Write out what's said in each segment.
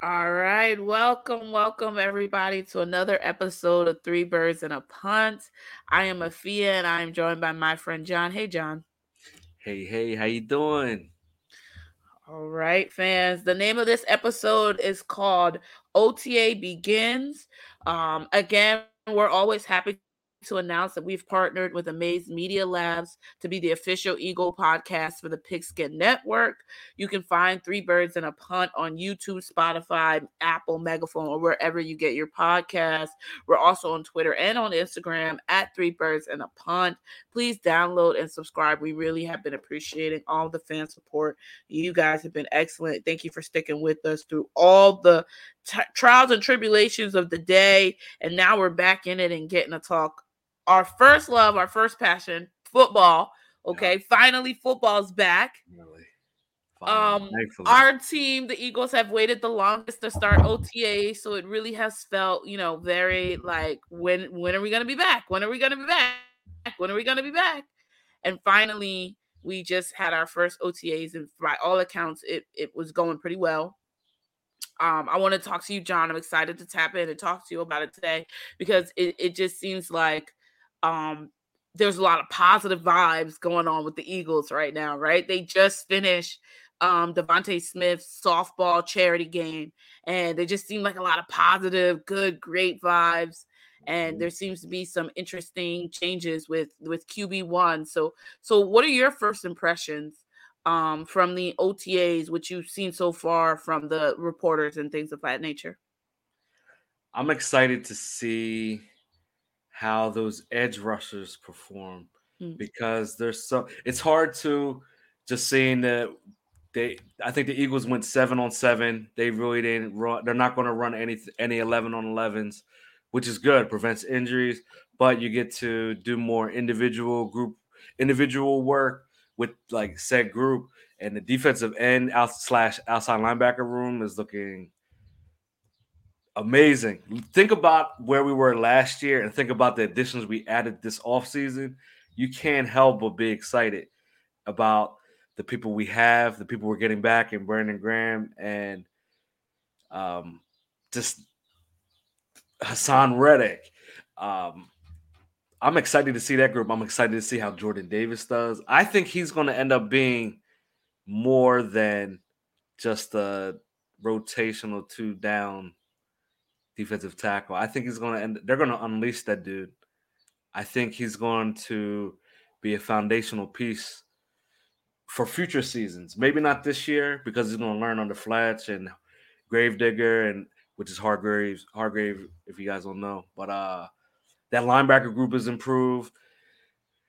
All right, welcome, welcome everybody to another episode of Three Birds and a Punt. I am Afia and I am joined by my friend John. Hey, John. Hey, hey, how you doing? All right, fans. The name of this episode is called OTA Begins. Um, again, we're always happy to announce that we've partnered with Amaze Media Labs to be the official Eagle podcast for the Pigskin Network. You can find Three Birds and a Punt on YouTube, Spotify, Apple, Megaphone, or wherever you get your podcast. We're also on Twitter and on Instagram at Three Birds and a Punt. Please download and subscribe. We really have been appreciating all the fan support. You guys have been excellent. Thank you for sticking with us through all the t- trials and tribulations of the day. And now we're back in it and getting to talk our first love, our first passion, football. Okay, yeah. finally football's back. Really? Um, our team, the Eagles, have waited the longest to start OTA, so it really has felt, you know, very like when when are we gonna be back? When are we gonna be back? When are we gonna be back? And finally, we just had our first OTAs, and by all accounts, it it was going pretty well. Um, I want to talk to you, John. I'm excited to tap in and talk to you about it today because it, it just seems like um there's a lot of positive vibes going on with the Eagles right now, right? They just finished um DeVonta Smith's softball charity game, and they just seem like a lot of positive, good, great vibes. And mm-hmm. there seems to be some interesting changes with with QB one. So, so what are your first impressions um, from the OTAs, which you've seen so far from the reporters and things of that nature? I'm excited to see how those edge rushers perform mm. because there's so it's hard to just seeing that they I think the Eagles went seven on seven. They really didn't run. They're not going to run any any eleven on elevens, which is good. Prevents injuries, but you get to do more individual group individual work with like said group. And the defensive end out slash outside linebacker room is looking amazing. Think about where we were last year and think about the additions we added this offseason. You can't help but be excited about the people we have, the people we're getting back, and Brandon Graham and um, just Haason Reddick. Um, I'm excited to see that group. I'm excited to see how Jordan Davis does. I think he's going to end up being more than just a rotational two down defensive tackle. I think he's going to end. They're going to unleash that dude. I think he's going to be a foundational piece for future seasons. Maybe not this year because he's going to learn under Fletch and Gravedigger and which is Hargrave. Hargrave, if you guys don't know, but uh, that linebacker group is improved.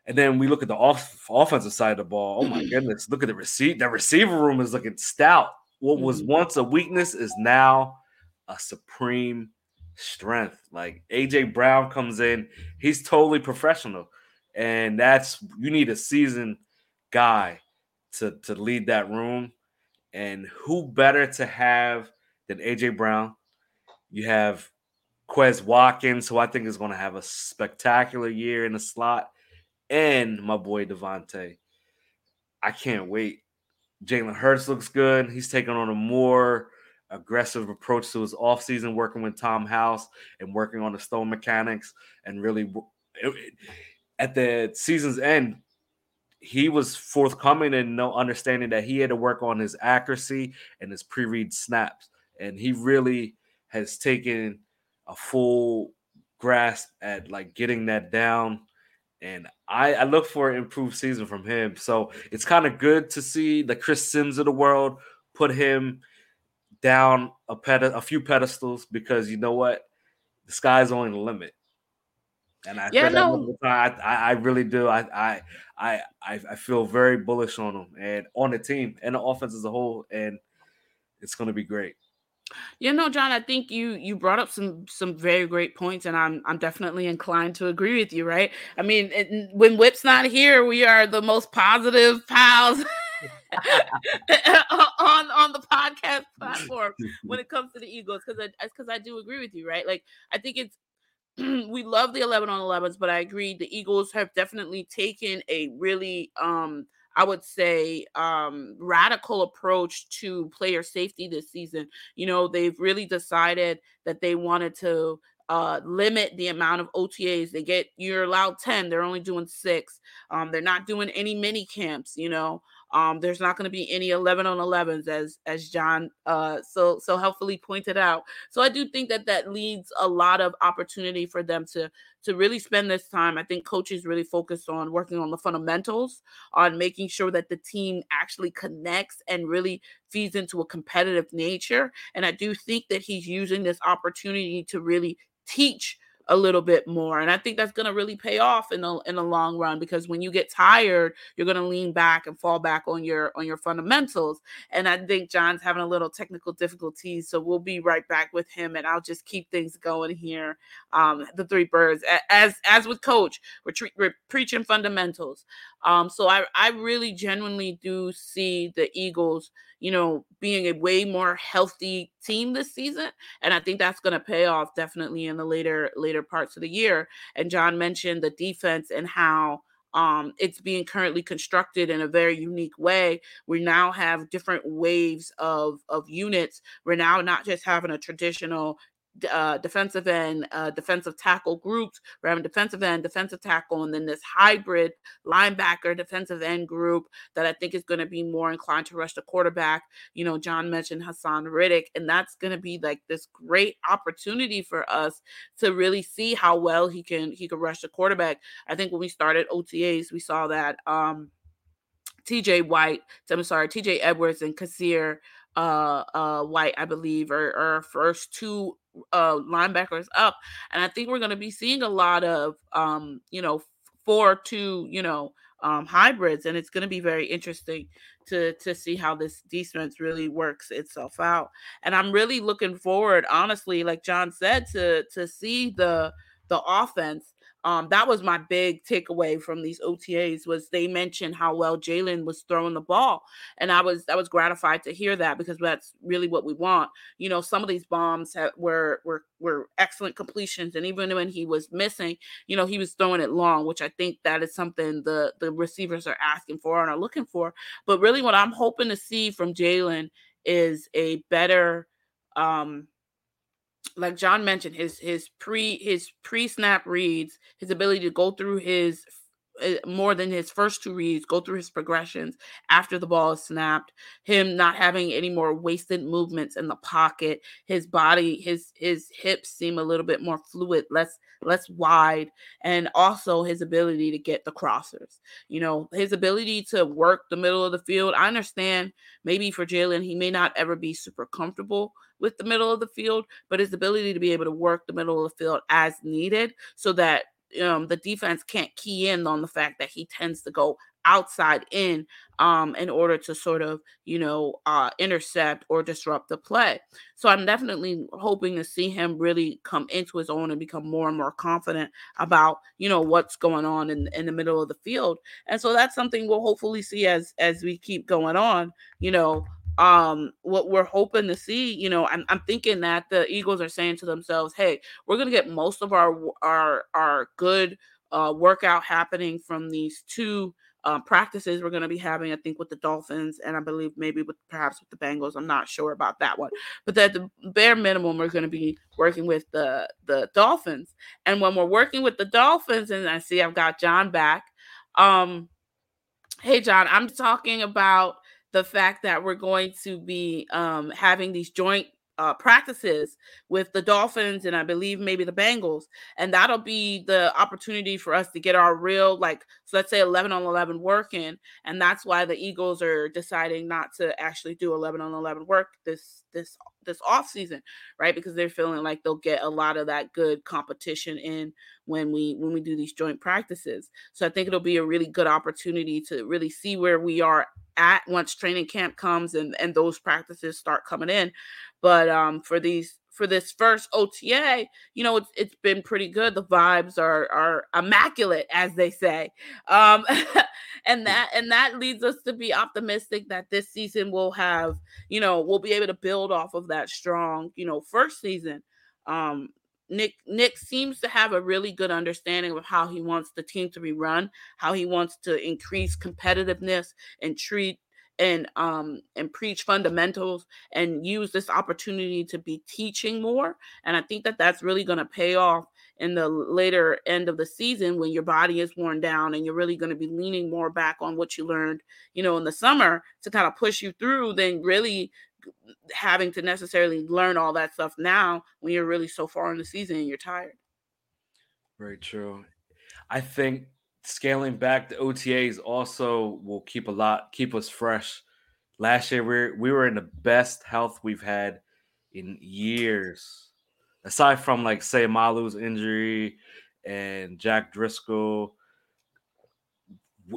And then we look at the off- offensive side of the ball. Oh my goodness! Look at the receipt. That receiver room is looking stout. What was mm-hmm. once a weakness is now a supreme strength. Like AJ Brown comes in, he's totally professional. And that's you need a seasoned guy to to lead that room. And who better to have than AJ Brown? You have Quez Watkins, who I think is going to have a spectacular year in the slot, and my boy DeVonta. I can't wait. Jalen Hurts looks good. He's taking on a more aggressive approach to his offseason, working with Tom House and working on the stone mechanics. And really, at the season's end, he was forthcoming and no understanding that he had to work on his accuracy and his pre-read snaps. And he really has taken a full grasp at like getting that down. And I, I look for an improved season from him. So it's kind of good to see the Chris Simms of the world put him down a ped- a few pedestals because you know what, the sky's only the limit. And I yeah, no. I, I really do. I, I I I feel very bullish on them and on the team and the offense as a whole, and it's going to be great. You know, John, I think you you brought up some some very great points, and I'm I'm definitely inclined to agree with you. Right? I mean, it, when Whip's not here, we are the most positive pals on on the podcast platform when it comes to the Eagles because I because I do agree with you, right? Like I think it's we love the 11 on 11s, but I agree the Eagles have definitely taken a really um I would say, um, radical approach to player safety this season. You know, they've really decided that they wanted to uh, limit the amount of OTAs they get. You're allowed 10, they're only doing six. Um, they're not doing any mini camps, you know. Um, there's not going to be any 11 on 11s as as John uh, so so helpfully pointed out. So I do think that that leads a lot of opportunity for them to to really spend this time. I think coaches really focus on working on the fundamentals, on making sure that the team actually connects and really feeds into a competitive nature. And I do think that he's using this opportunity to really teach a little bit more. And I think that's going to really pay off in the in the long run because when you get tired, you're going to lean back and fall back on your on your fundamentals. And I think John's having a little technical difficulties, so we'll be right back with him and I'll just keep things going here. Um the three birds as as with coach, we're, tre- we're preaching fundamentals. Um so I I really genuinely do see the Eagles you know, being a way more healthy team this season. And I think that's going to pay off definitely in the later later parts of the year. And John mentioned the defense and how um, it's being currently constructed in a very unique way. We now have different waves of of units. We're now not just having a traditional uh, defensive end, uh, defensive tackle groups. We're having defensive end, defensive tackle, and then this hybrid linebacker defensive end group that I think is going to be more inclined to rush the quarterback. You know, John mentioned Haason Reddick, and that's going to be like this great opportunity for us to really see how well he can he can rush the quarterback. I think when we started OTAs, we saw that. Um, TJ White, I'm sorry, TJ Edwards and Kyzir uh, uh, White, I believe, are, are first two uh, linebackers up. And I think we're going to be seeing a lot of, um, you know, four two, you know, um, hybrids, and it's going to be very interesting to to see how this defense really works itself out. And I'm really looking forward, honestly, like John said, to to see the the offense um, that was my big takeaway from these OTAs was they mentioned how well Jalen was throwing the ball, and I was I was gratified to hear that because that's really what we want. You know, some of these bombs have, were were were excellent completions, and even when he was missing, you know, he was throwing it long, which I think that is something the the receivers are asking for and are looking for. But really, what I'm hoping to see from Jalen is a better um like John mentioned, his his pre his pre snap reads, his ability to go through his Eh, more than his first two reads, go through his progressions after the ball is snapped, him not having any more wasted movements in the pocket, his body, his his hips seem a little bit more fluid, less less wide, and also his ability to get the crossers. You know, his ability to work the middle of the field. I understand maybe for Jalen, he may not ever be super comfortable with the middle of the field, but his ability to be able to work the middle of the field as needed so that um, the defense can't key in on the fact that he tends to go outside in um, in order to sort of you know uh, intercept or disrupt the play. So I'm definitely hoping to see him really come into his own and become more and more confident about you know what's going on in, in the middle of the field. And so that's something we'll hopefully see as as we keep going on. You know um what we're hoping to see you know I'm, I'm thinking that the eagles are saying to themselves hey we're going to get most of our our our good uh workout happening from these two uh, practices we're going to be having i think with the dolphins and i believe maybe with perhaps with the bengals i'm not sure about that one. But that the bare minimum we're going to be working with the the dolphins. And when we're working with the dolphins and i see i've got john back um hey john i'm talking about the fact that we're going to be um, having these joint uh, practices with the Dolphins and I believe maybe the Bengals. And that'll be the opportunity for us to get our real, like, so let's say 11 on 11 working. And that's why the Eagles are deciding not to actually do 11 on 11 work this, this, this off season, right? Because they're feeling like they'll get a lot of that good competition in when we when we do these joint practices. So I think it'll be a really good opportunity to really see where we are at once training camp comes and and those practices start coming in. But um for these for this first OTA, you know, it's it's been pretty good. The vibes are are immaculate, as they say, um, and that and that leads us to be optimistic that this season will have, you know, we'll be able to build off of that strong, you know, first season. Um, Nick Nick seems to have a really good understanding of how he wants the team to be run, how he wants to increase competitiveness and treat and um and preach fundamentals and use this opportunity to be teaching more. And i think that that's really going to pay off in the later end of the season when your body is worn down and you're really going to be leaning more back on what you learned you know in the summer to kind of push you through than really having to necessarily learn all that stuff now when you're really so far in the season and you're tired. Very true. I think scaling back the OTAs also will keep a lot keep us fresh. Last year we we were in the best health we've had in years. Aside from like say Malu's injury and Jack Driscoll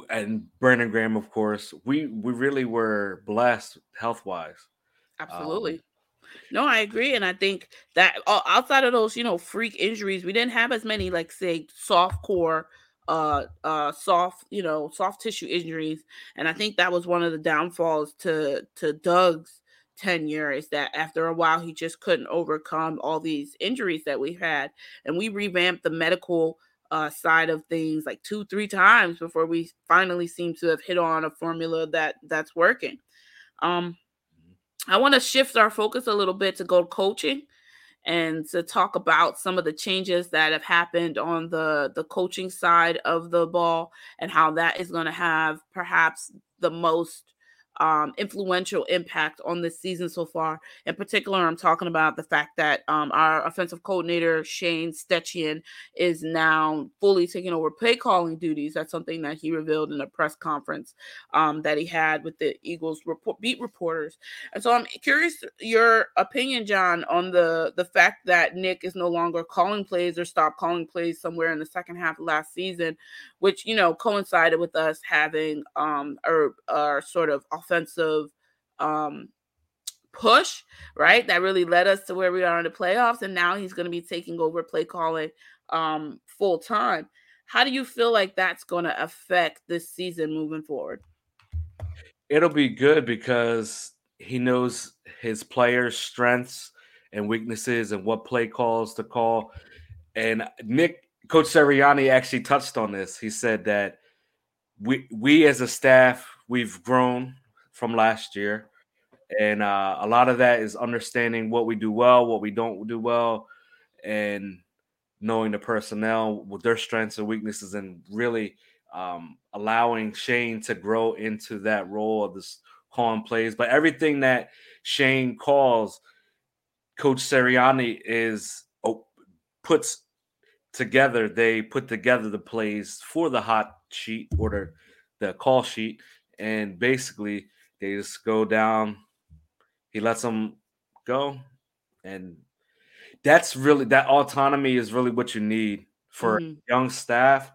and Brandon Graham, of course, we we really were blessed health wise. Absolutely. Um, no, I agree, and I think that outside of those, you know, freak injuries, we didn't have as many, like say, soft core, uh, uh, soft, you know, soft tissue injuries, and I think that was one of the downfalls to to Doug's tenure is that after a while he just couldn't overcome all these injuries that we had, and we revamped the medical uh, side of things like two, three times before we finally seem to have hit on a formula that that's working. Um, I want to shift our focus a little bit to go to coaching and to talk about some of the changes that have happened on the the coaching side of the ball and how that is going to have perhaps the most um, influential impact on this season so far. In particular, I'm talking about the fact that um, our offensive coordinator Shane Steichen is now fully taking over play calling duties. That's something that he revealed in a press conference um, that he had with the Eagles report, beat reporters. And so I'm curious your opinion, John, on the the fact that Nick is no longer calling plays or stopped calling plays somewhere in the second half of last season, which you know coincided with us having um or, or sort of offensive um, push, right? That really led us to where we are in the playoffs. And now he's going to be taking over play calling um, full time. How do you feel like that's going to affect this season moving forward? It'll be good because he knows his players' strengths and weaknesses and what play calls to call. And Nick, Coach Sirianni actually touched on this. He said that we we as a staff we've grown from last year. And uh, a lot of that is understanding what we do well, what we don't do well, and knowing the personnel with their strengths and weaknesses, and really um, allowing Shane to grow into that role of this calling plays. But everything that Shane calls, Coach Sirianni is oh, puts together. They put together the plays for the hot sheet or the, the call sheet, and basically they just go down. He lets them go, and that's really that autonomy is really what you need for mm-hmm. young staff.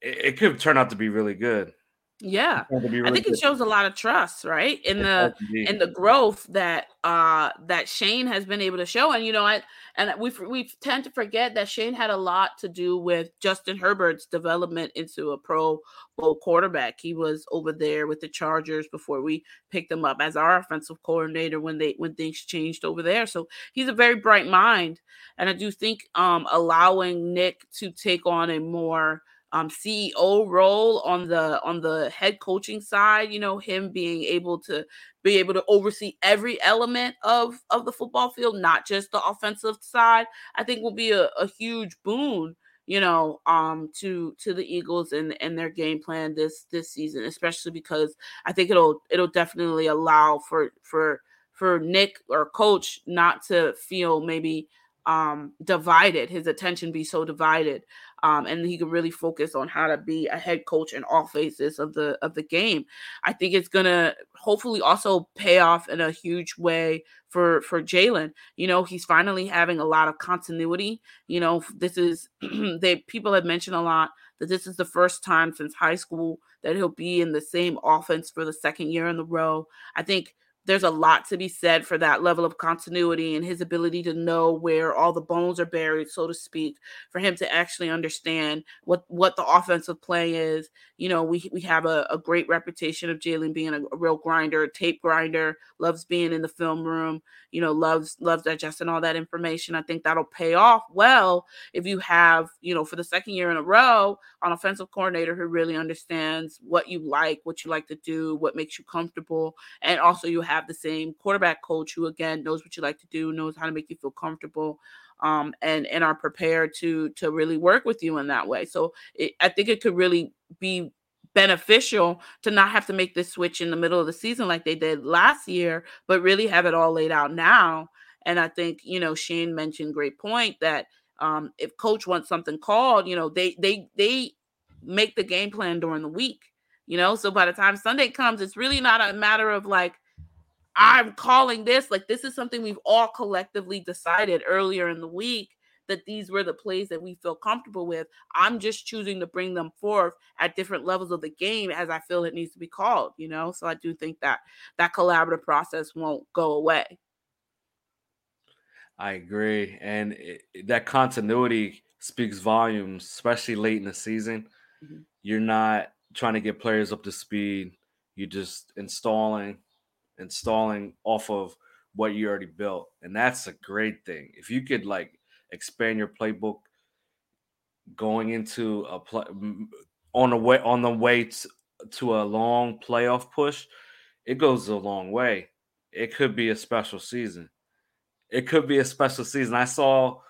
It, it could turn out to be really good. Yeah. Really I think good. it shows a lot of trust, right? In the in the growth that uh that Shane has been able to show. And you know, I and we we tend to forget that Shane had a lot to do with Justin Herbert's development into a pro bowl quarterback. He was over there with the Chargers before we picked him up as our offensive coordinator when they when things changed over there. So he's a very bright mind. And I do think um allowing Nick to take on a more um, CEO role on the on the head coaching side. You know, him being able to be able to oversee every element of of the football field, not just the offensive side. I think will be a, a huge boon. You know, um, to to the Eagles and and their game plan this this season, especially because I think it'll it'll definitely allow for for for Nick or coach not to feel maybe um divided his attention be so divided um, and he can really focus on how to be a head coach in all phases of the of the game. I think it's gonna hopefully also pay off in a huge way for for Jalen. You know, he's finally having a lot of continuity. You know, this is they people have mentioned a lot that this is the first time since high school that he'll be in the same offense for the second year in the row. I think there's a lot to be said for that level of continuity and his ability to know where all the bones are buried, so to speak, for him to actually understand what what the offensive play is. You know, we we have a, a great reputation of Jalen being a, a, real grinder, tape grinder, loves being in the film room, you know, loves loves digesting all that information. I think that'll pay off well if you have, you know, for the second year in a row, an offensive coordinator who really understands what you like, what you like to do, what makes you comfortable, and also you have have the same quarterback coach who again knows what you like to do, knows how to make you feel comfortable, um, and and are prepared to to really work with you in that way. So it, I think it could really be beneficial to not have to make this switch in the middle of the season like they did last year, but really have it all laid out now. And I think you know Shane mentioned great point that um, if coach wants something called, you know they they they make the game plan during the week. You know, so by the time Sunday comes, it's really not a matter of like I'm calling this like this is something we've all collectively decided earlier in the week that these were the plays that we feel comfortable with. I'm just choosing to bring them forth at different levels of the game as I feel it needs to be called, you know? So I do think that that collaborative process won't go away. I agree. And it, that continuity speaks volumes, especially late in the season. Mm-hmm. You're not trying to get players up to speed, you're just installing installing off of what you already built. And that's a great thing. If you could like expand your playbook going into a play on the way on the way to, to a long playoff push, it goes a long way. It could be a special season. It could be a special season. I saw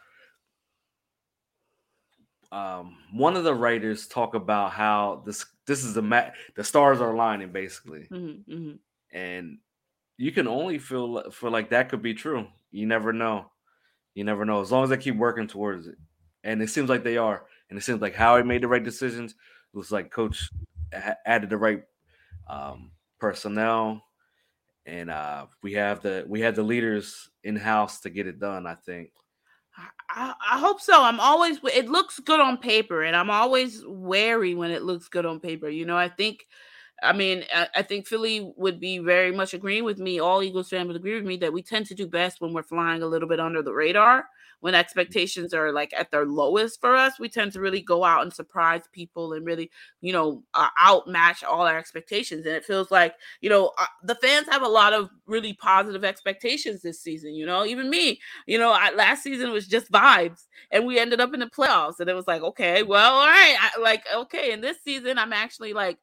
um, one of the writers talk about how this this is the ma- the stars are aligning basically, mm-hmm, mm-hmm. and you can only feel feel like that could be true. You never know. You never know. As long as they keep working towards it, and it seems like they are, and it seems like Howie made the right decisions. It looks like Coach added the right um, personnel, and uh, we have the we have the leaders in house to get it done. I think. I, I, hope so. I'm always. It looks good on paper, and I'm always wary when it looks good on paper. You know, I think I mean, I, I, think Philly would be very much agreeing with me. All Eagles fans would agree with me that we tend to do best when we're flying a little bit under the radar. When expectations are like at their lowest for us, we tend to really go out and surprise people and really, you know, uh, outmatch all our expectations. And it feels like, you know, uh, the fans have a lot of really positive expectations this season. You know, even me, you know, I, last season was just vibes, and we ended up in the playoffs, and it was like, okay, well, all right, I, like, okay, in this season, I'm actually like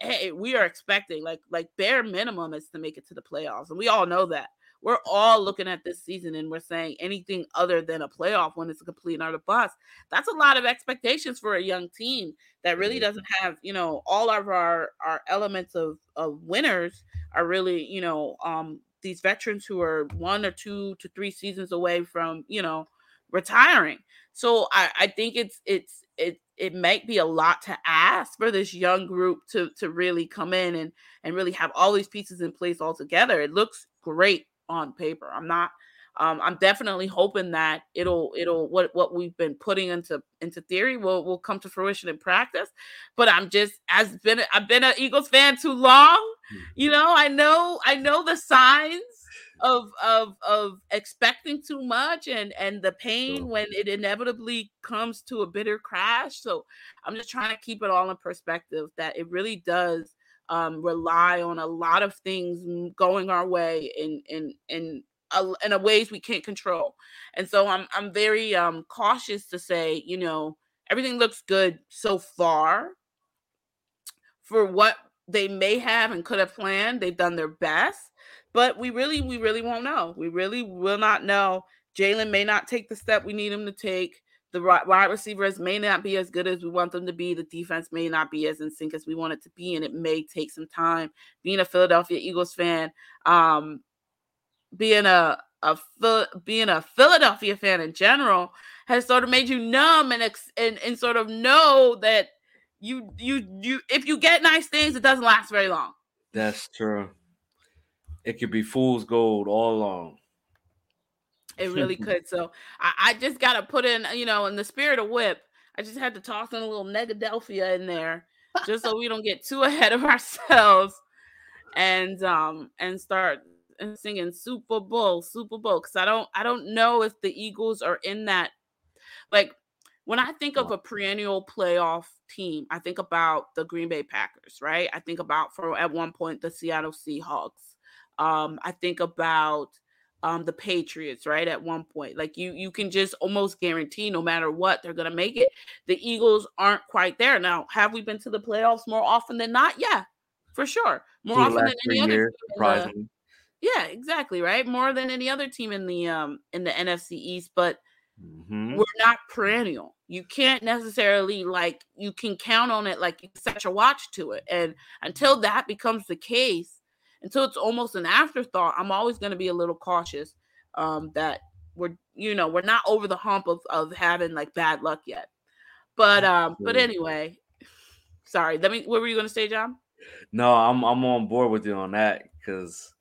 hey, we are expecting like like bare minimum is to make it to the playoffs, and we all know that. We're all looking at this season and we're saying anything other than a playoff when it's a complete and utter bust. That's a lot of expectations for a young team that really doesn't have, you know, all of our our elements of of winners are really, you know, um these veterans who are one or two to three seasons away from, you know, retiring. So I, I think it's it's it it might be a lot to ask for this young group to to really come in and and really have all these pieces in place all together. It looks great on paper. I'm not um, I'm definitely hoping that it'll it'll what what we've been putting into into theory will will come to fruition in practice. But I'm just as been I've been an Eagles fan too long. Hmm. You know, I know I know the signs of of of expecting too much and and the pain sure. when it inevitably comes to a bitter crash so i'm just trying to keep it all in perspective that it really does um, rely on a lot of things going our way in in in a, in a ways we can't control and so i'm i'm very um cautious to say you know everything looks good so far for what they may have and could have planned they've done their best but we really, we really won't know. We really will not know. Jalen may not take the step we need him to take. The wide receivers may not be as good as we want them to be. The defense may not be as in sync as we want it to be, and it may take some time. Being a Philadelphia Eagles fan, um, being a a being a Philadelphia fan in general has sort of made you numb and and and sort of know that you you you if you get nice things, it doesn't last very long. That's true it could be fool's gold all along. It really could. So I, I just got to put in, you know, in the spirit of whip, I just had to toss in a little Negadelphia in there just so we don't get too ahead of ourselves and um and start and singing Super Bowl, Super Bowl, because I don't I don't know if the Eagles are in that. Like when I think of a perennial playoff team, I think about the Green Bay Packers, right? I think about for at one point the Seattle Seahawks. Um, I think about um, the Patriots, right? At one point, like you, you can just almost guarantee no matter what they're gonna make it. The Eagles aren't quite there now. Have we been to the playoffs more often than not? Yeah, for sure. More often than any other. Years, the, yeah, exactly, right. More than any other team in the um in the NFC East, but mm-hmm. we're not perennial. You can't necessarily like you can count on it like you set your watch to it, and until that becomes the case until it's almost an afterthought, I'm always going to be a little cautious um, that we're, you know, we're not over the hump of, of having like bad luck yet. But um, but anyway, sorry. Let me. What were you going to say, John? No, I'm I'm on board with you on that because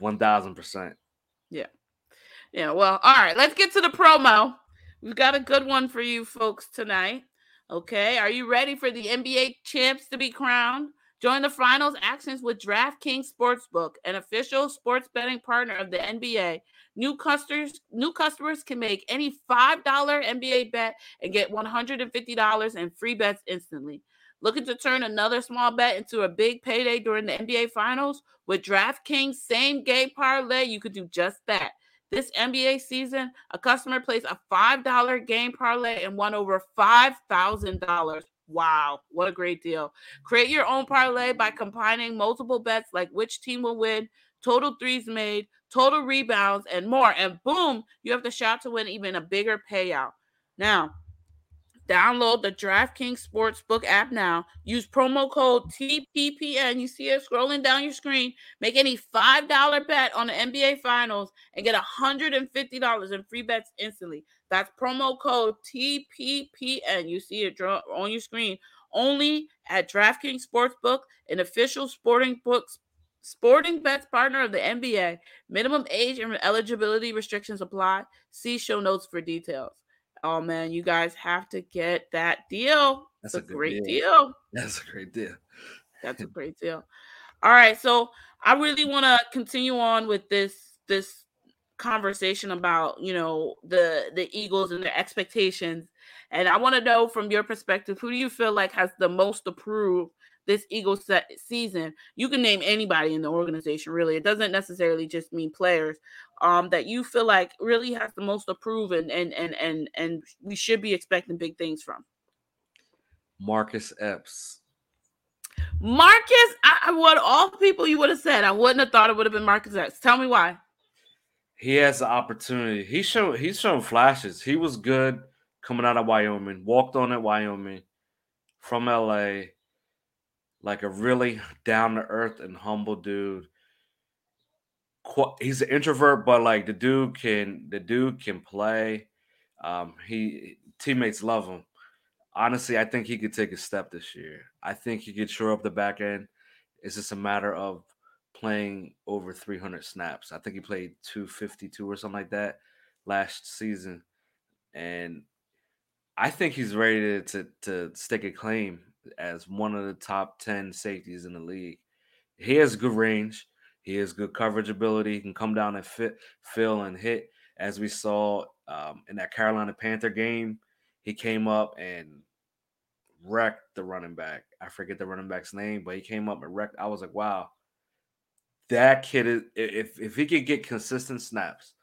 one thousand percent. Yeah, yeah. Well, all right. Let's get to the promo. We've got a good one for you folks tonight. Okay, are you ready for the NBA champs to be crowned? Join the finals actions with DraftKings Sportsbook, an official sports betting partner of the NBA. New customers, new customers can make any $5 NBA bet and get $150 in free bets instantly. Looking to turn another small bet into a big payday during the NBA Finals? With DraftKings same game parlay, you could do just that. This NBA season, a customer placed a $5 game parlay and won over $5,000. Wow, what a great deal. Create your own parlay by combining multiple bets like which team will win, total threes made, total rebounds, and more. And boom, you have the shot to win even a bigger payout. Now, Download the DraftKings Sportsbook app now. Use promo code TPPN. You see it scrolling down your screen. Make any $5 bet on the NBA Finals and get $150 in free bets instantly. That's promo code TPPN. You see it on your screen. Only at DraftKings Sportsbook, an official sporting books sporting bets partner of the NBA. Minimum age and eligibility restrictions apply. See show notes for details. Oh man, you guys have to get that deal. That's a, a great deal. deal. That's a great deal. That's a great deal. All right, so I really want to continue on with this this conversation about you know the the Eagles and their expectations, and I want to know from your perspective, who do you feel like has the most approved this Eagles season, you can name anybody in the organization. Really, it doesn't necessarily just mean players. Um, that you feel like really has the most approved, and and and and and we should be expecting big things from. Marcus Epps. Marcus, I, what all people you would have said. I wouldn't have thought it would have been Marcus Epps. Tell me why. He has the opportunity. He showed he's shown flashes. He was good coming out of Wyoming. Walked on at Wyoming from LA like a really down to earth and humble dude. He's an introvert, but like the dude can the dude can play. Um, he teammates love him. Honestly, I think he could take a step this year. I think he could shore up the back end. It's just a matter of playing over 300 snaps. I think he played 252 or something like that last season, and I think he's ready to to, to stake a claim as one of the top 10 safeties in the league. He has good range. He has good coverage ability. He can come down and fit, fill, and hit. As we saw um, in that Carolina Panther game, he came up and wrecked the running back. I forget the running back's name, but he came up and wrecked. I was like, wow, that kid is if if he could get consistent snaps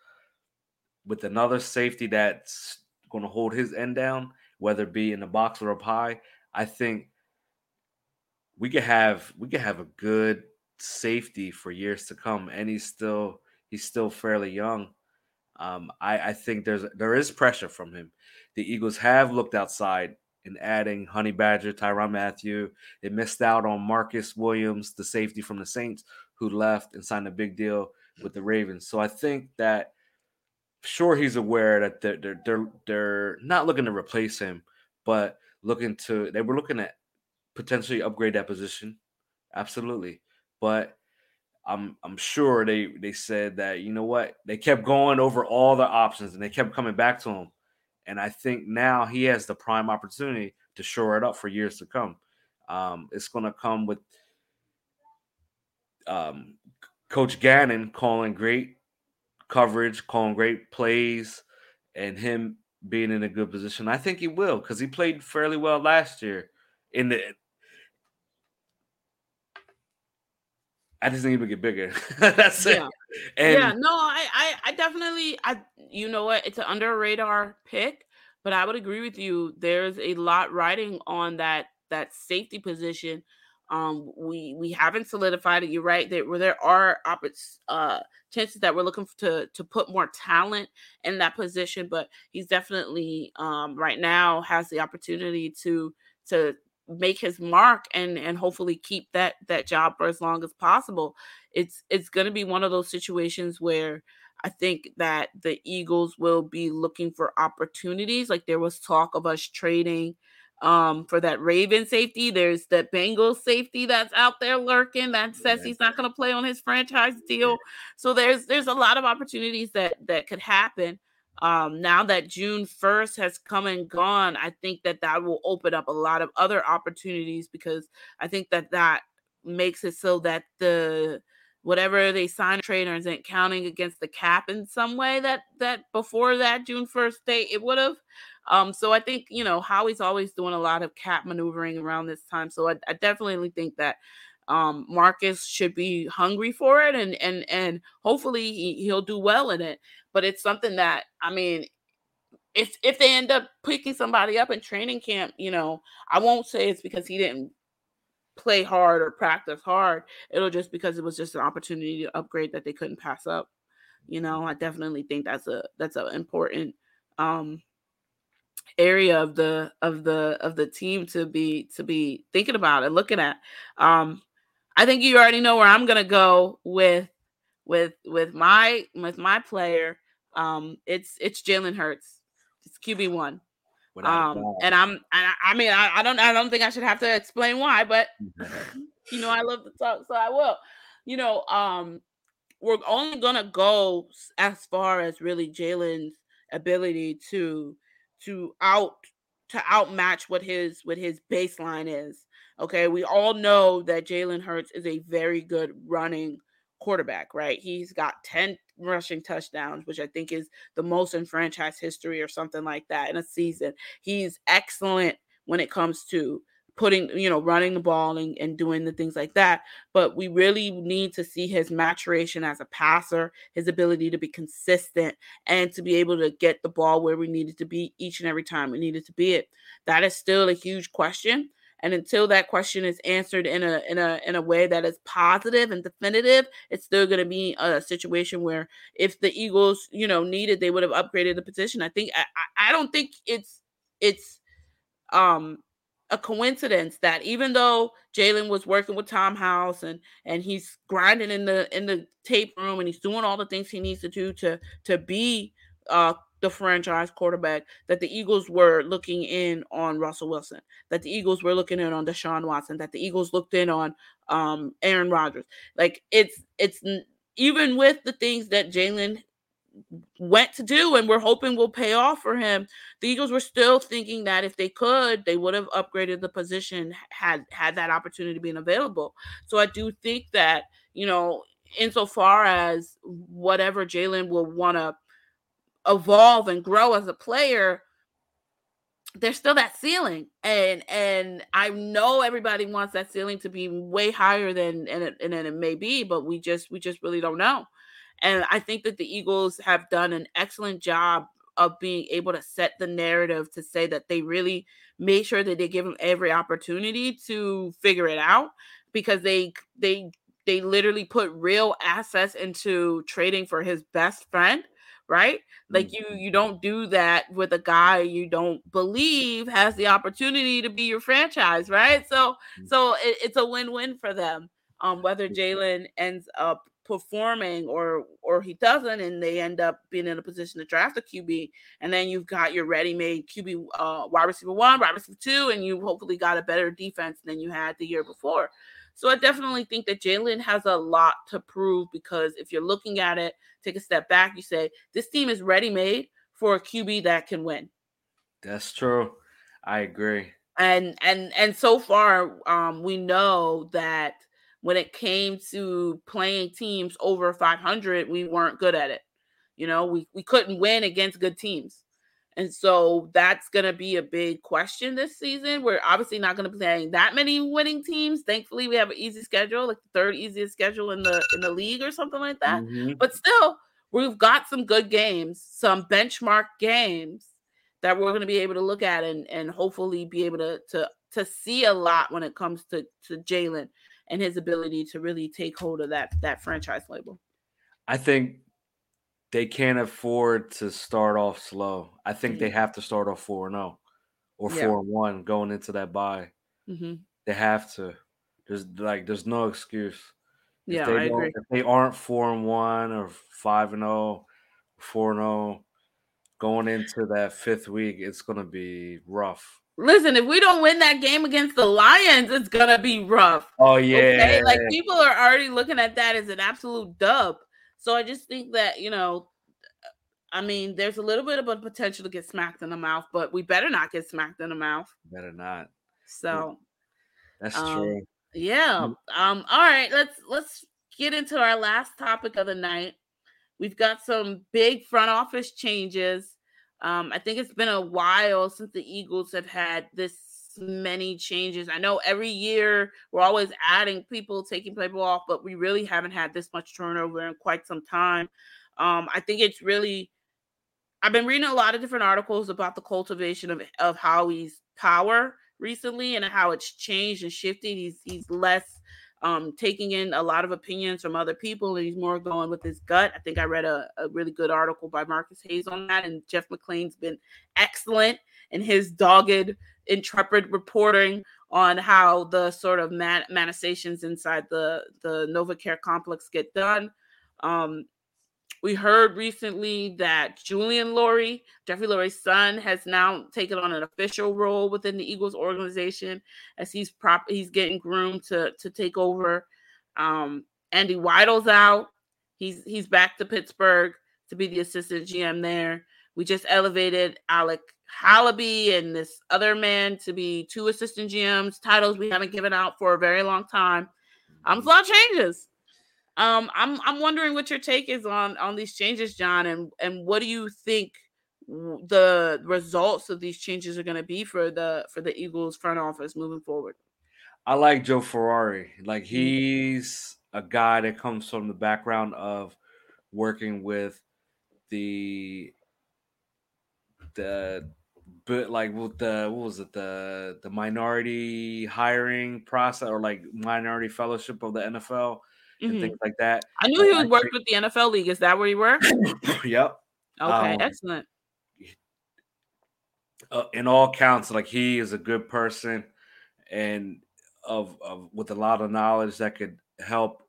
with another safety that's going to hold his end down, whether it be in the box or up high, I think we could have we could have a good safety for years to come. And he's still he's still fairly young. Um, I, I think there's there is pressure from him. The Eagles have looked outside in adding Honey Badger, Tyrann Mathieu. They missed out on Marcus Williams, the safety from the Saints, who left and signed a big deal with the Ravens. So I think that sure he's aware that they're they're they're, they're not looking to replace him, but looking to they were looking at potentially upgrade that position. Absolutely. But I'm I'm sure they they said that you know what they kept going over all the options and they kept coming back to him, and I think now he has the prime opportunity to shore it up for years to come. Um, it's going to come with um, Coach Gannon calling great coverage, calling great plays, and him being in a good position. I think he will because he played fairly well last year. In the, I just need to get bigger. That's Yeah. it. And yeah, no, I, I, I definitely, I, you know what, it's an under radar pick, but I would agree with you. There's a lot riding on that that safety position. Um, we we haven't solidified it. You're right. There where there are uh chances that we're looking to to put more talent in that position, but he's definitely um right now has the opportunity to to make his mark and and hopefully keep that that job for as long as possible it's it's going to be one of those situations where I think that the Eagles will be looking for opportunities. Like there was talk of us trading um for that Raven safety. There's that Bengals safety that's out there lurking that says Yeah. he's not going to play on his franchise deal. So there's there's a lot of opportunities that that could happen. Um now that June 1st has come and gone, I think that that will open up a lot of other opportunities because I think that that makes it so that the whatever they sign a trainer isn't counting against the cap in some way that that before that June 1st date it would have. Um, so I think you know Howie's always doing a lot of cap maneuvering around this time. So I, I definitely think that um Marcus should be hungry for it and and and hopefully he, he'll do well in it. But it's something that I mean if if they end up picking somebody up in training camp, you know, I won't say it's because he didn't play hard or practice hard. It'll just because it was just an opportunity to upgrade that they couldn't pass up. You know, I definitely think that's a that's an important um area of the of the of the team to be to be thinking about and looking at. Um I think you already know where I'm gonna go with with with my with my player. Um it's it's Jalen Hurts. It's QB one. Um and I'm and I, I mean I, I don't I don't think I should have to explain why, but you know I love to talk, so I will. You know, um, we're only gonna go as far as really Jalen's ability to to out to outmatch what his what his baseline is. Okay, we all know that Jalen Hurts is a very good running quarterback, right? He's got 10 rushing touchdowns, which I think is the most in franchise history or something like that in a season. He's excellent when it comes to putting, you know, running the ball and, and doing the things like that. But we really need to see his maturation as a passer, his ability to be consistent and to be able to get the ball where we needed to be each and every time we needed to be it. That is still a huge question. And until that question is answered in a in a in a way that is positive and definitive, it's still going to be a situation where if the Eagles, you know, needed, they would have upgraded the position. I think I, I I don't think it's it's um a coincidence that even though Jalen was working with Tom House and and he's grinding in the in the tape room and he's doing all the things he needs to do to to be uh the franchise quarterback that the Eagles were looking in on Russell Wilson, that the Eagles were looking in on Deshaun Watson, that the Eagles looked in on um Aaron Rodgers. Like it's it's even with the things that Jalen went to do and we're hoping will pay off for him. The eagles were still thinking that if they could they would have upgraded the position had had that opportunity been available. So i do think that you know insofar as whatever jalen will want to evolve and grow as a player there's still that ceiling. And and i know everybody wants that ceiling to be way higher than and it, and it may be but we just we just really don't know and I think that the Eagles have done an excellent job of being able to set the narrative to say that they really made sure that they give him every opportunity to figure it out because they they they literally put real assets into trading for his best friend right? Like you you don't do that with a guy you don't believe has the opportunity to be your franchise right? So so it, it's a win-win for them um whether jalen ends up performing or or he doesn't and they end up being in a position to draft a QB and then you've got your ready-made QB uh wide receiver 1, wide receiver 2 and you hopefully got a better defense than you had the year before. So I definitely think that Jalen has a lot to prove because if you're looking at it, take a step back, you say this team is ready-made for a QB that can win. That's true. I agree. And and and so far um we know that when it came to playing teams over 500, we weren't good at it. You know, we, we couldn't win against good teams. And so that's going to be a big question this season. We're obviously not going to be playing that many winning teams. Thankfully, we have an easy schedule, like the third easiest schedule in the in the league or something like that. Mm-hmm. But still, we've got some good games, some benchmark games that we're going to be able to look at and and hopefully be able to to to see a lot when it comes to to Jalen and his ability to really take hold of that that franchise label. I think they can't afford to start off slow. I think mm-hmm. they have to start off 4 0 or 4 yeah. 1 going into that bye. Mm-hmm. They have to. There's like there's no excuse. Yeah, I agree. If they aren't 4 and 1 or 5 and 0, 4 and 0 going into that fifth week, it's going to be rough. Listen, if we don't win that game against the Lions, it's gonna be rough. Oh yeah, okay? like people are already looking at that as an absolute dub. So I just think that, you know, I mean, there's a little bit of a potential to get smacked in the mouth, but we better not get smacked in the mouth. Better not. So that's um, true. Yeah. Um, all right, let's let's get into our last topic of the night. We've got some big front office changes. Um, I think it's been a while since the Eagles have had this many changes. I know every year we're always adding people, taking people off, but we really haven't had this much turnover in quite some time. Um, I think it's really I've been reading a lot of different articles about the cultivation of, of Howie's power recently and how it's changed and shifted. He's he's less um, taking in a lot of opinions from other people and he's more going with his gut. I think I read a, a really good article by Marcus Hayes on that, and Jeff McLane's been excellent in his dogged intrepid reporting on how the sort of man- manifestations inside the the NovaCare complex get done. Um, we heard recently that Julian Lurie, Jeffrey Lurie's son, has now taken on an official role within the Eagles organization as he's prop he's getting groomed to to take over. Um, Andy Weidl's out. He's he's back to Pittsburgh to be the assistant GM there. We just elevated Alec Halaby and this other man to be two assistant GMs, titles we haven't given out for a very long time. Um, a lot of changes. Um, I'm I'm wondering what your take is on on these changes, John, and and what do you think the results of these changes are going to be for the for the Eagles front office moving forward? I like Jon Ferrari. Like mm-hmm. he's a guy that comes from the background of working with the the but like with the what was it the the minority hiring process or like minority fellowship of the NFL and mm-hmm. things like that. I knew he was worked with the NFL league. Is that where you were? yep. Okay, um, excellent. Uh, in all counts, like he is a good person and of, of with a lot of knowledge that could help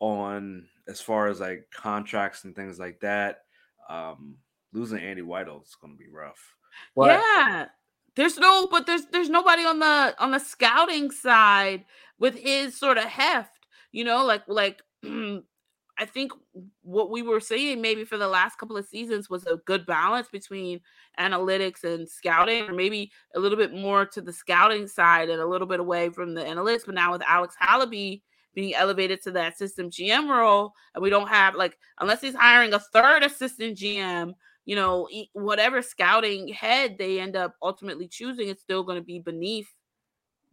on as far as like contracts and things like that. Um, losing Andy Weidl is going to be rough. But, yeah, there's no, but there's there's nobody on the on the scouting side with his sort of heft. You know, like like I think what we were seeing maybe for the last couple of seasons was a good balance between analytics and scouting, or maybe a little bit more to the scouting side and a little bit away from the analytics. But now with Alex Halaby being elevated to that system GM role, and we don't have like unless he's hiring a third assistant GM, you know, whatever scouting head they end up ultimately choosing, it's still going to be beneath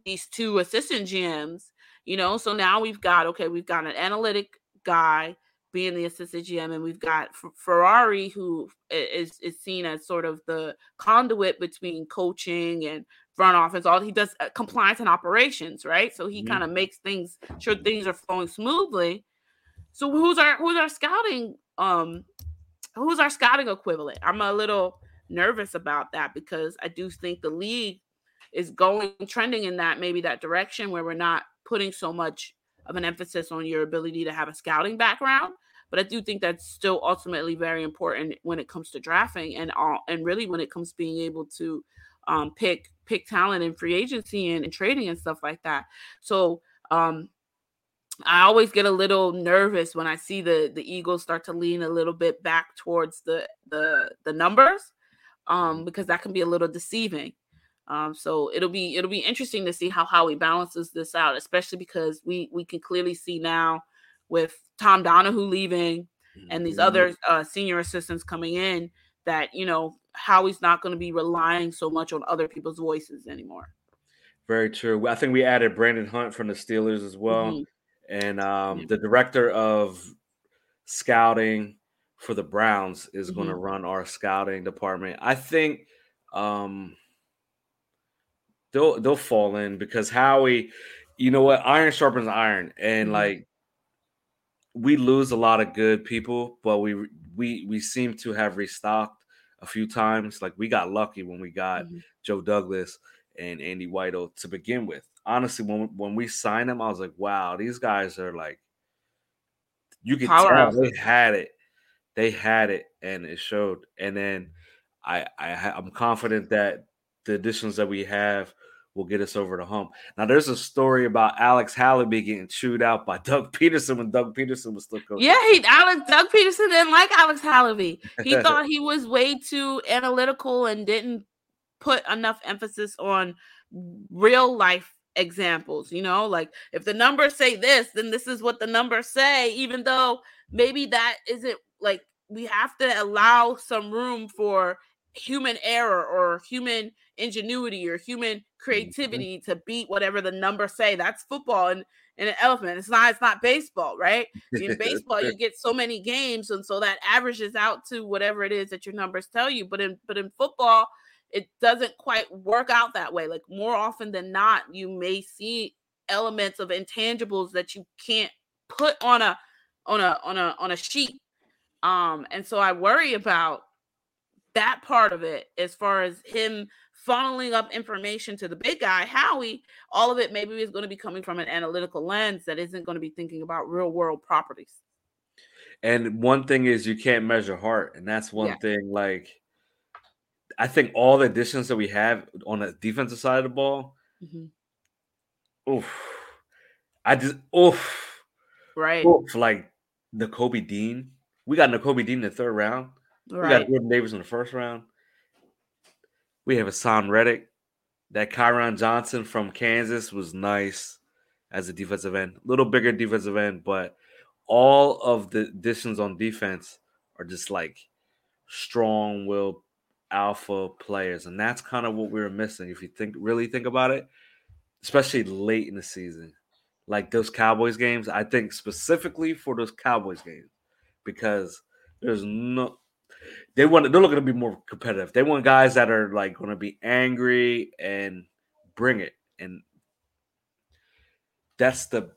these two assistant GMs, you know. So now we've got okay, we've got an analytic guy being the assistant GM, and we've got Ferrari who is is seen as sort of the conduit between coaching and front office. All he does uh, compliance and operations, right? So he mm-hmm. kind of makes things sure things are flowing smoothly. So who's our who's our scouting um who's our scouting equivalent? I'm a little nervous about that because I do think the league is going trending in that maybe that direction where we're not putting so much of an emphasis on your ability to have a scouting background. But I do think that's still ultimately very important when it comes to drafting and all, and really when it comes to being able to um, pick pick talent in free agency and, and trading and stuff like that. So um, I always get a little nervous when I see the the Eagles start to lean a little bit back towards the the the numbers, um, because that can be a little deceiving. Um, so it'll be it'll be interesting to see how Howie balances this out, especially because we we can clearly see now with Tom Donahoe leaving and these mm-hmm. other uh, senior assistants coming in that you know Howie's not going to be relying so much on other people's voices anymore. Very true. I think we added Brandon Hunt from the Steelers as well, mm-hmm. and um, the director of scouting for the Browns is mm-hmm. going to run our scouting department. I think um, they'll they'll fall in because Howie, you know what, iron sharpens iron, and mm-hmm. like we lose a lot of good people, but we we we seem to have restocked a few times. Like we got lucky when we got mm-hmm. Joe Douglas and Andy Weidl to begin with. Honestly, when when we signed them, I was like, wow, these guys are like you can tell they had it. They had it and it showed. And then I, I I'm confident that the additions that we have will get us over the hump. Now, there's a story about Alex Halaby getting chewed out by Doug Pederson when Doug Pederson was still coaching. Yeah, he Alex Doug Pederson didn't like Alex Halaby. He thought he was way too analytical and didn't put enough emphasis on real life examples. You know, like if the numbers say this, then this is what the numbers say, even though maybe that isn't like we have to allow some room for human error or human ingenuity or human mm-hmm. creativity to beat whatever the numbers say. That's football and, and an elephant. It's not it's not baseball, right? In baseball, you get so many games, and so that averages out to whatever it is that your numbers tell you. But in but in football, it doesn't quite work out that way. Like more often than not, you may see elements of intangibles that you can't put on a on a on a on a sheet. Um, and so I worry about that part of it as far as him funneling up information to the big guy, Howie, all of it maybe is going to be coming from an analytical lens that isn't going to be thinking about real world properties. And one thing is you can't measure heart, and that's one yeah. thing. Like, I think all the additions that we have on the defensive side of the ball, mm-hmm. oof, I just oof, right, oof, like Nakobe Dean. We got Nakobe Dean in the third round. Right. We got Jordan Davis in the first round. We have Haason Reddick. That Kyron Johnson from Kansas was nice as a defensive end. A little bigger defensive end, but all of the additions on defense are just like strong will alpha players. And that's kind of what we were missing. If you think really think about it, especially late in the season. Like those Cowboys games, I think specifically for those Cowboys games, because there's no they want they're looking to be more competitive. They want guys that are like going to be angry and bring it, and that's the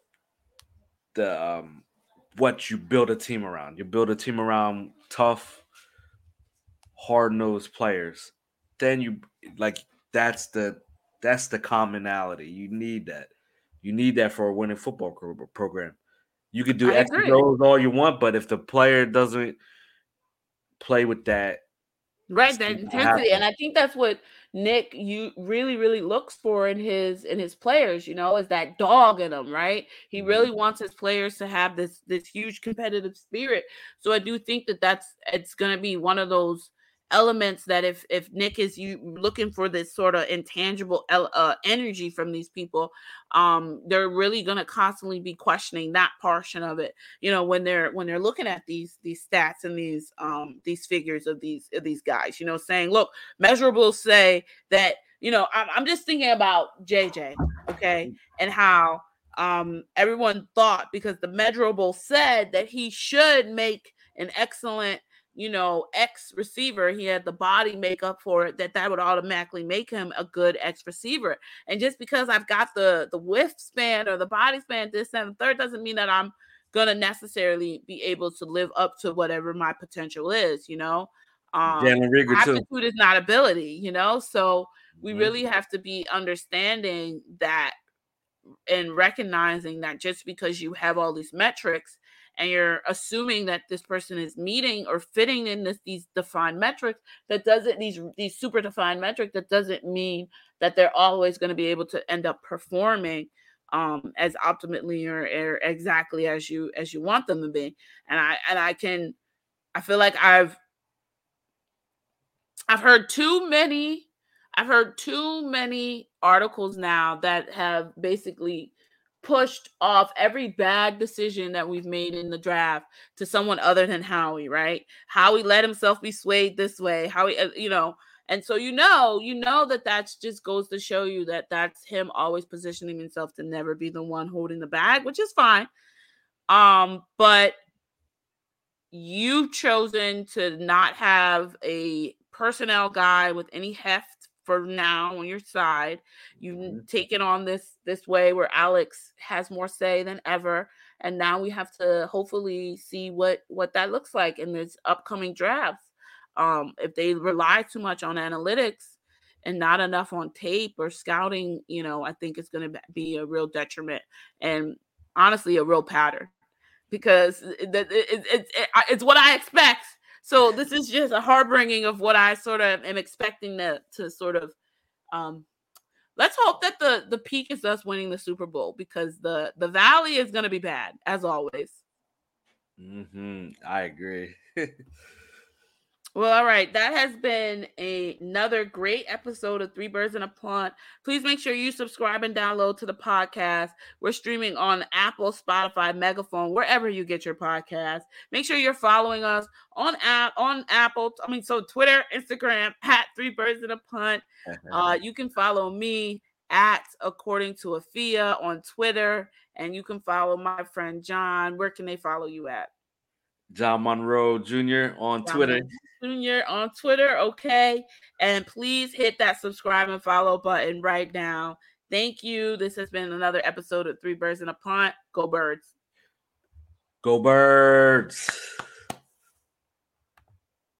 the um what you build a team around. You build a team around tough, hard nosed players. Then you like that's the that's the commonality. You need that. You need that for a winning football program. You could do X all you want, but if the player doesn't play with that right that intensity and i think that's what nick you really really looks for in his in his players you know is that dog in them right? He really mm-hmm. wants his players to have this this huge competitive spirit. So i do think that that's it's going to be one of those elements that if if Nick is you looking for this sort of intangible uh, energy from these people, um, they're really going to constantly be questioning that portion of it. You know, when they're when they're looking at these these stats and these um these figures of these of these guys, you know, saying, look, measurables say that you know I'm, I'm just thinking about JJ, okay, and how um everyone thought because the measurable said that he should make an excellent you know, X receiver, he had the body makeup for it, that that would automatically make him a good X receiver. And just because I've got the the whiff span or the body span, this and the third, doesn't mean that I'm gonna necessarily be able to live up to whatever my potential is. You know, um, aptitude too. is not ability. You know, so we mm-hmm. really have to be understanding that and recognizing that just because you have all these metrics and you're assuming that this person is meeting or fitting in this these defined metrics that doesn't these these super defined metrics that doesn't mean that they're always going to be able to end up performing um as optimally or, or exactly as you as you want them to be. And i and i can i feel like i've i've heard too many I've heard too many articles now that have basically pushed off every bad decision that we've made in the draft to someone other than Howie, right? Howie let himself be swayed this way. Howie, uh, you know, and so you know, you know that that just goes to show you that that's him always positioning himself to never be the one holding the bag, which is fine. Um, but you've chosen to not have a personnel guy with any heft for now on your side. You've mm-hmm. taken on this this way where Alex has more say than ever, and now we have to hopefully see what what that looks like in this upcoming drafts. Um, if they rely too much on analytics and not enough on tape or scouting, you know, I think it's going to be a real detriment and honestly a real pattern because it's it's what I expect. So this is just a harboring of what I sort of am expecting to to sort of um let's hope that the the peak is us winning the Super Bowl because the the valley is going to be bad as always. Mhm. I agree. Well, all right. That has been a, another great episode of Three Birds in a Punt. Please make sure you subscribe and download to the podcast. We're streaming on Apple, Spotify, Megaphone, wherever you get your podcast. Make sure you're following us on app on Apple. I mean, so Twitter, Instagram at Three Birds in a Punt. Uh, you can follow me at According to Afia on Twitter, and you can follow my friend John. Where can they follow you at? John Monroe Jr. on John Twitter. Jr. on Twitter. Okay. And please hit that subscribe and follow button right now. Thank you. This has been another episode of Three Birds in a Punt. Go Birds. Go Birds.